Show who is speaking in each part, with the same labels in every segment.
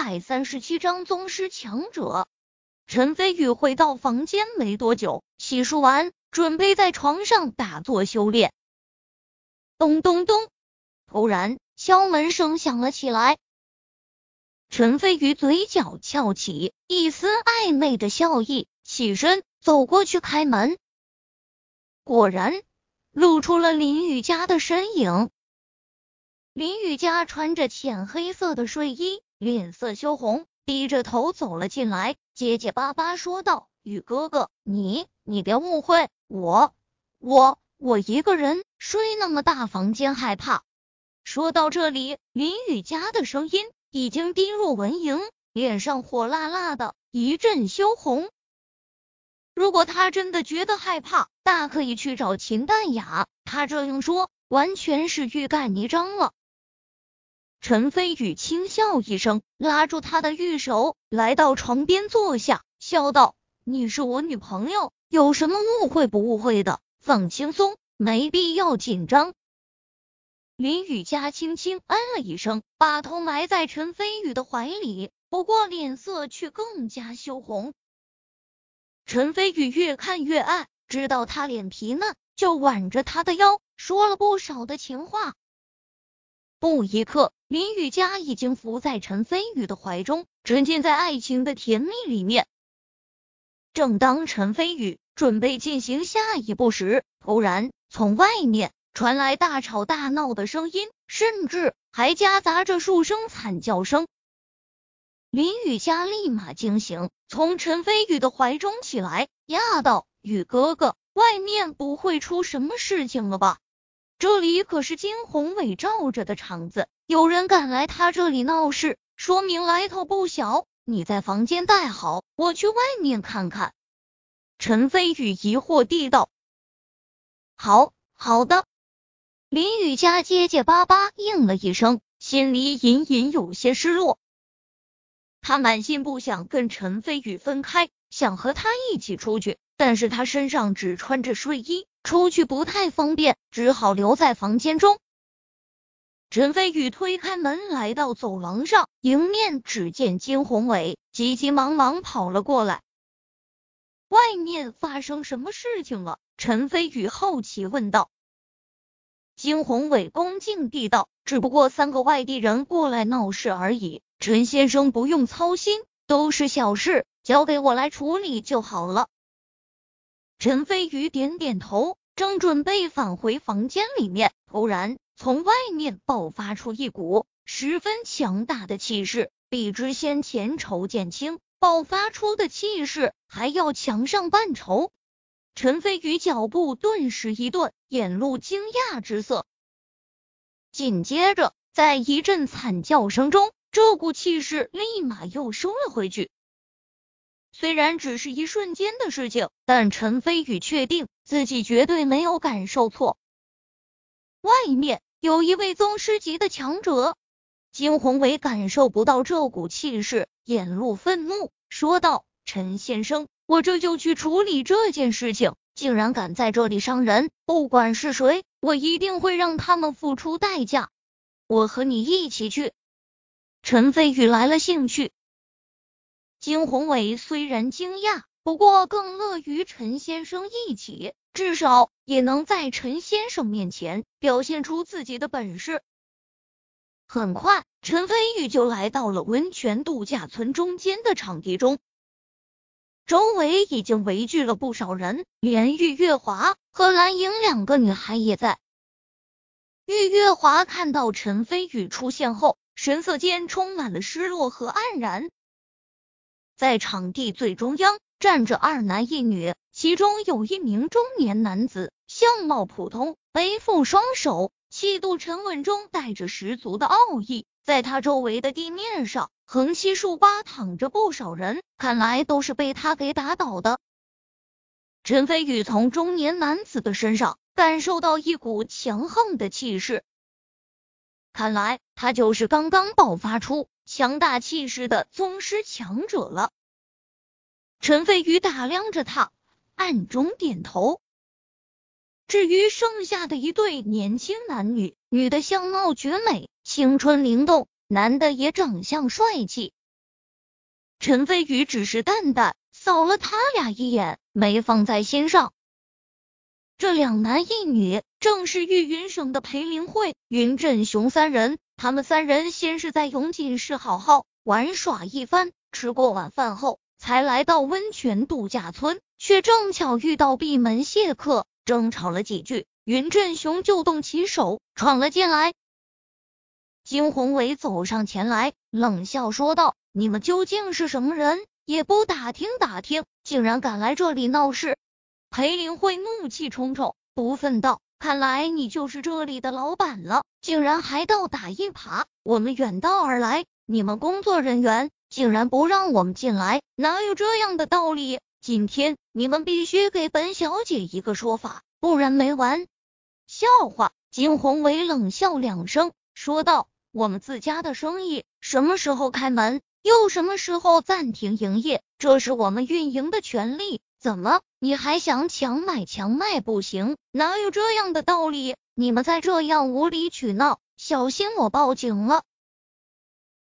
Speaker 1: 百三十七章宗师强者。陈飞宇回到房间没多久，洗漱完，准备在床上打坐修炼。咚咚咚！突然，敲门声响了起来。陈飞宇嘴角翘起一丝暧昧的笑意，起身走过去开门。果然，露出了林雨佳的身影。林雨佳穿着浅黑色的睡衣，脸色羞红，低着头走了进来，结结巴巴说道：“雨哥哥，你你别误会，我我我一个人睡那么大房间，害怕。”说到这里，林雨佳的声音已经低入蚊蝇，脸上火辣辣的，一阵羞红。如果他真的觉得害怕，大可以去找秦淡雅，他这样说完全是欲盖弥彰了。陈飞宇轻笑一声，拉住他的玉手，来到床边坐下，笑道：“你是我女朋友，有什么误会不误会的？放轻松，没必要紧张。”林雨佳轻轻嗯了一声，把头埋在陈飞宇的怀里，不过脸色却更加羞红。陈飞宇越看越爱，知道他脸皮嫩，就挽着他的腰，说了不少的情话。不一刻，林雨佳已经伏在陈飞宇的怀中，沉浸在爱情的甜蜜里面。正当陈飞宇准备进行下一步时，突然从外面传来大吵大闹的声音，甚至还夹杂着数声惨叫声。林雨佳立马惊醒，从陈飞宇的怀中起来，压道：“宇哥哥，外面不会出什么事情了吧？”这里可是金宏伟罩着的场子，有人敢来他这里闹事，说明来头不小。你在房间待好，我去外面看看。陈飞宇疑惑地道：“好好的。”林雨佳结结巴巴应了一声，心里隐隐有些失落。他满心不想跟陈飞宇分开，想和他一起出去，但是他身上只穿着睡衣。出去不太方便，只好留在房间中。陈飞宇推开门，来到走廊上，迎面只见金宏伟急急忙忙跑了过来。外面发生什么事情了？陈飞宇好奇问道。金宏伟恭敬地道：“只不过三个外地人过来闹事而已，陈先生不用操心，都是小事，交给我来处理就好了。”陈飞宇点点头，正准备返回房间里面，突然从外面爆发出一股十分强大的气势，比之先前仇剑清爆发出的气势还要强上半筹。陈飞宇脚步顿时一顿，眼露惊讶之色。紧接着，在一阵惨叫声中，这股气势立马又收了回去。虽然只是一瞬间的事情，但陈飞宇确定自己绝对没有感受错。外面有一位宗师级的强者，金宏伟感受不到这股气势，眼露愤怒，说道：“陈先生，我这就去处理这件事情。竟然敢在这里伤人，不管是谁，我一定会让他们付出代价。我和你一起去。”陈飞宇来了兴趣。金宏伟虽然惊讶，不过更乐于陈先生一起，至少也能在陈先生面前表现出自己的本事。很快，陈飞宇就来到了温泉度假村中间的场地中，周围已经围聚了不少人，连玉月华和蓝莹两个女孩也在。玉月华看到陈飞宇出现后，神色间充满了失落和黯然。在场地最中央站着二男一女，其中有一名中年男子，相貌普通，背负双手，气度沉稳中带着十足的傲意。在他周围的地面上，横七竖八躺着不少人，看来都是被他给打倒的。陈飞宇从中年男子的身上感受到一股强横的气势，看来他就是刚刚爆发出。强大气势的宗师强者了。陈飞宇打量着他，暗中点头。至于剩下的一对年轻男女，女的相貌绝美，青春灵动；男的也长相帅气，陈飞宇只是淡淡扫了他俩一眼，没放在心上。这两男一女正是玉云省的裴林慧、云振雄三人。他们三人先是在永锦市好好玩耍一番，吃过晚饭后，才来到温泉度假村，却正巧遇到闭门谢客，争吵了几句，云振雄就动起手闯了进来。金宏伟走上前来，冷笑说道：“你们究竟是什么人？也不打听打听，竟然敢来这里闹事！”裴林慧怒气冲冲，不忿道：“看来你就是这里的老板了，竟然还倒打一耙！我们远道而来，你们工作人员竟然不让我们进来，哪有这样的道理？今天你们必须给本小姐一个说法，不然没完！”笑话！金宏伟冷笑两声，说道。我们自家的生意什么时候开门，又什么时候暂停营业，这是我们运营的权利。怎么，你还想强买强卖？不行，哪有这样的道理？你们再这样无理取闹，小心我报警了。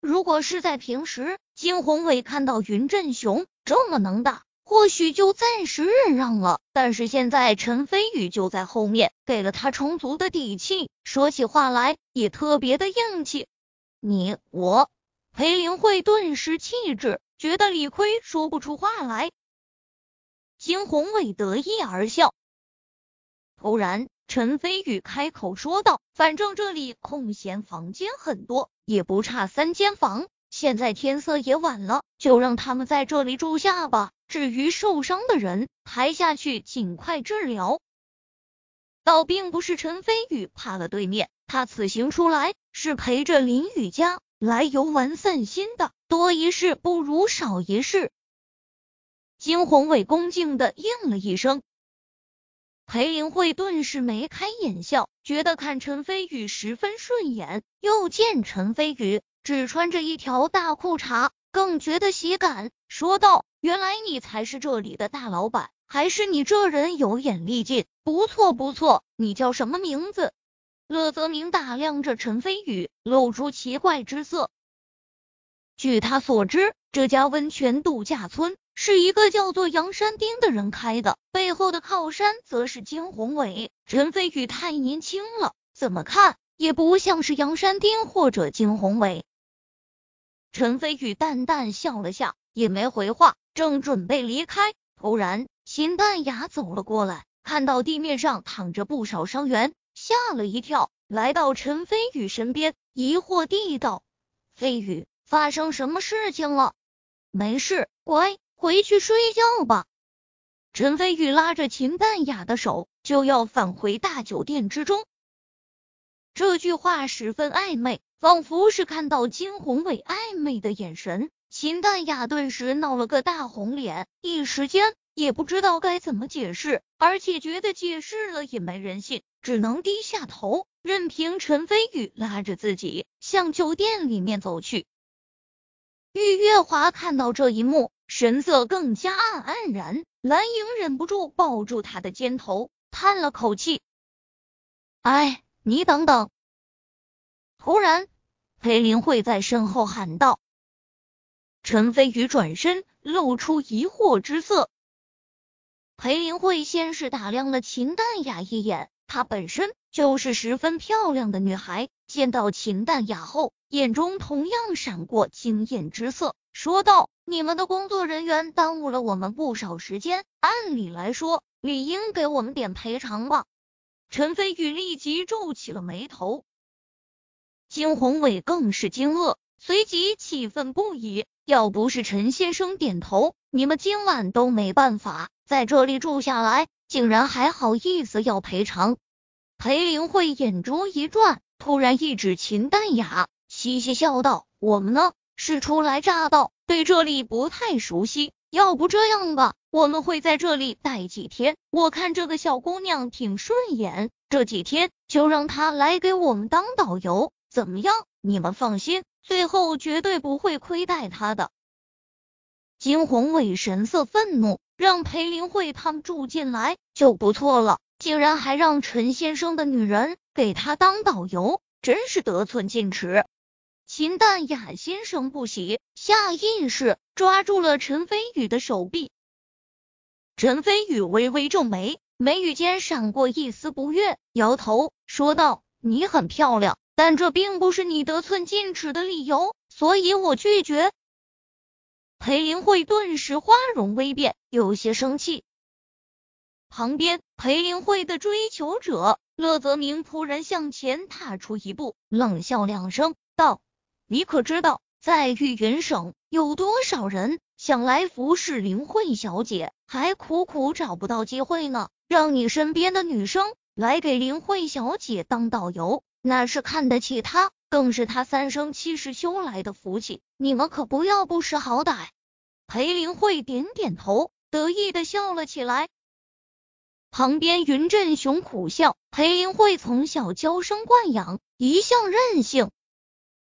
Speaker 1: 如果是在平时，金宏伟看到云振雄这么能打。或许就暂时忍让了，但是现在陈飞宇就在后面，给了他充足的底气，说起话来也特别的硬气。你我裴林慧顿时气质，觉得理亏，说不出话来。金宏伟得意而笑。突然，陈飞宇开口说道：“反正这里空闲房间很多，也不差三间房。现在天色也晚了，就让他们在这里住下吧。”至于受伤的人，抬下去尽快治疗。倒并不是陈飞宇怕了对面，他此行出来是陪着林雨佳来游玩散心的，多一事不如少一事。金宏伟恭敬的应了一声，裴林慧顿时眉开眼笑，觉得看陈飞宇十分顺眼，又见陈飞宇只穿着一条大裤衩，更觉得喜感，说道。原来你才是这里的大老板，还是你这人有眼力劲，不错不错。你叫什么名字？乐泽明打量着陈飞宇，露出奇怪之色。据他所知，这家温泉度假村是一个叫做杨山丁的人开的，背后的靠山则是金宏伟。陈飞宇太年轻了，怎么看也不像是杨山丁或者金宏伟。陈飞宇淡淡笑了下，也没回话。正准备离开，突然秦淡雅走了过来，看到地面上躺着不少伤员，吓了一跳，来到陈飞宇身边，疑惑地道：“飞宇，发生什么事情了？”“没事，乖，回去睡觉吧。”陈飞宇拉着秦淡雅的手，就要返回大酒店之中。这句话十分暧昧，仿佛是看到金宏伟暧昧的眼神。秦淡雅顿时闹了个大红脸，一时间也不知道该怎么解释，而且觉得解释了也没人信，只能低下头，任凭陈飞宇拉着自己向酒店里面走去。玉月华看到这一幕，神色更加黯黯然。蓝莹忍不住抱住他的肩头，叹了口气：“哎，你等等！”突然，裴林慧在身后喊道。陈飞宇转身，露出疑惑之色。裴林慧先是打量了秦淡雅一眼，她本身就是十分漂亮的女孩，见到秦淡雅后，眼中同样闪过惊艳之色，说道：“你们的工作人员耽误了我们不少时间，按理来说，理应给我们点赔偿吧？”陈飞宇立即皱起了眉头，金宏伟更是惊愕，随即气愤不已。要不是陈先生点头，你们今晚都没办法在这里住下来，竟然还好意思要赔偿。裴林慧眼珠一转，突然一指秦淡雅，嘻嘻笑道：“我们呢是初来乍到，对这里不太熟悉。要不这样吧，我们会在这里待几天。我看这个小姑娘挺顺眼，这几天就让她来给我们当导游，怎么样？你们放心。”最后绝对不会亏待她的。金宏伟神色愤怒，让裴林慧他们住进来就不错了，竟然还让陈先生的女人给他当导游，真是得寸进尺。秦淡雅心生不喜，下意识抓住了陈飞宇的手臂。陈飞宇微微皱眉，眉宇间闪过一丝不悦，摇头说道：“你很漂亮，但这并不是你得寸进尺的理由，所以我拒绝。”裴林慧顿时花容微变，有些生气。旁边，裴林慧的追求者乐泽明突然向前踏出一步，冷笑两声，道。你可知道，在玉云省有多少人想来服侍林慧小姐，还苦苦找不到机会呢？让你身边的女生来给林慧小姐当导游，那是看得起她，更是她三生七世修来的福气。你们可不要不识好歹。裴林慧点点头，得意的笑了起来。旁边云振雄苦笑，裴林慧从小娇生惯养，一向任性。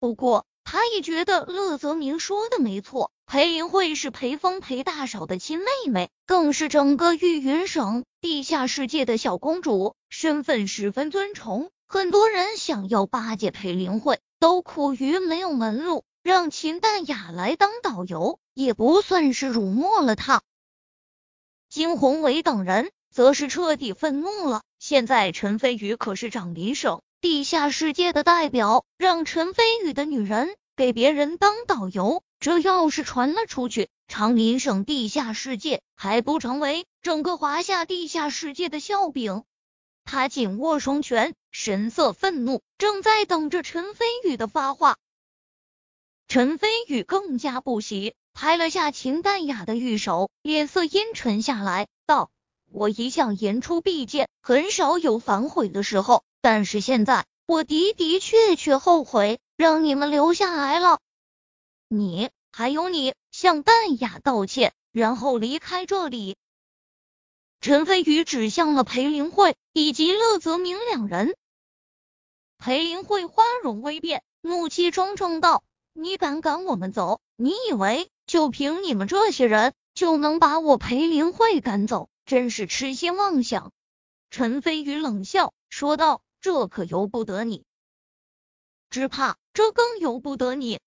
Speaker 1: 不过，他也觉得乐泽明说的没错，裴林慧是裴峰裴大嫂的亲妹妹，更是整个玉云省地下世界的小公主，身份十分尊崇。很多人想要巴结裴林慧，都苦于没有门路，让秦淡雅来当导游，也不算是辱没了她。金宏伟等人则是彻底愤怒了，现在陈飞宇可是长林省。地下世界的代表让陈飞宇的女人给别人当导游，这要是传了出去，长林省地下世界还不成为整个华夏地下世界的笑柄？他紧握双拳，神色愤怒，正在等着陈飞宇的发话。陈飞宇更加不喜，拍了下秦淡雅的玉手，脸色阴沉下来，道：“我一向言出必践，很少有反悔的时候。”但是现在，我的的确确后悔让你们留下来了。你还有你，向淡雅道歉，然后离开这里。陈飞宇指向了裴林慧以及乐泽明两人。裴林慧花容微变，怒气冲冲道：“你敢赶我们走？你以为就凭你们这些人就能把我裴林慧赶走？真是痴心妄想！”陈飞宇冷笑说道。这可由不得你，只怕这更由不得你。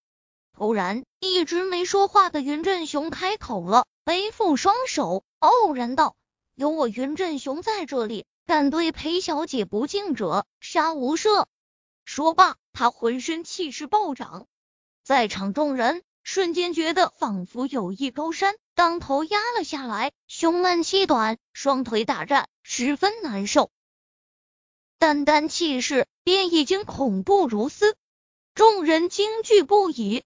Speaker 1: 突然，一直没说话的云振雄开口了，背负双手，傲然道：“有我云振雄在这里，敢对裴小姐不敬者，杀无赦。”说罢，他浑身气势暴涨，在场众人瞬间觉得仿佛有一高山当头压了下来，胸闷气短，双腿打颤，十分难受。单单气势便已经恐怖如斯，众人惊惧不已。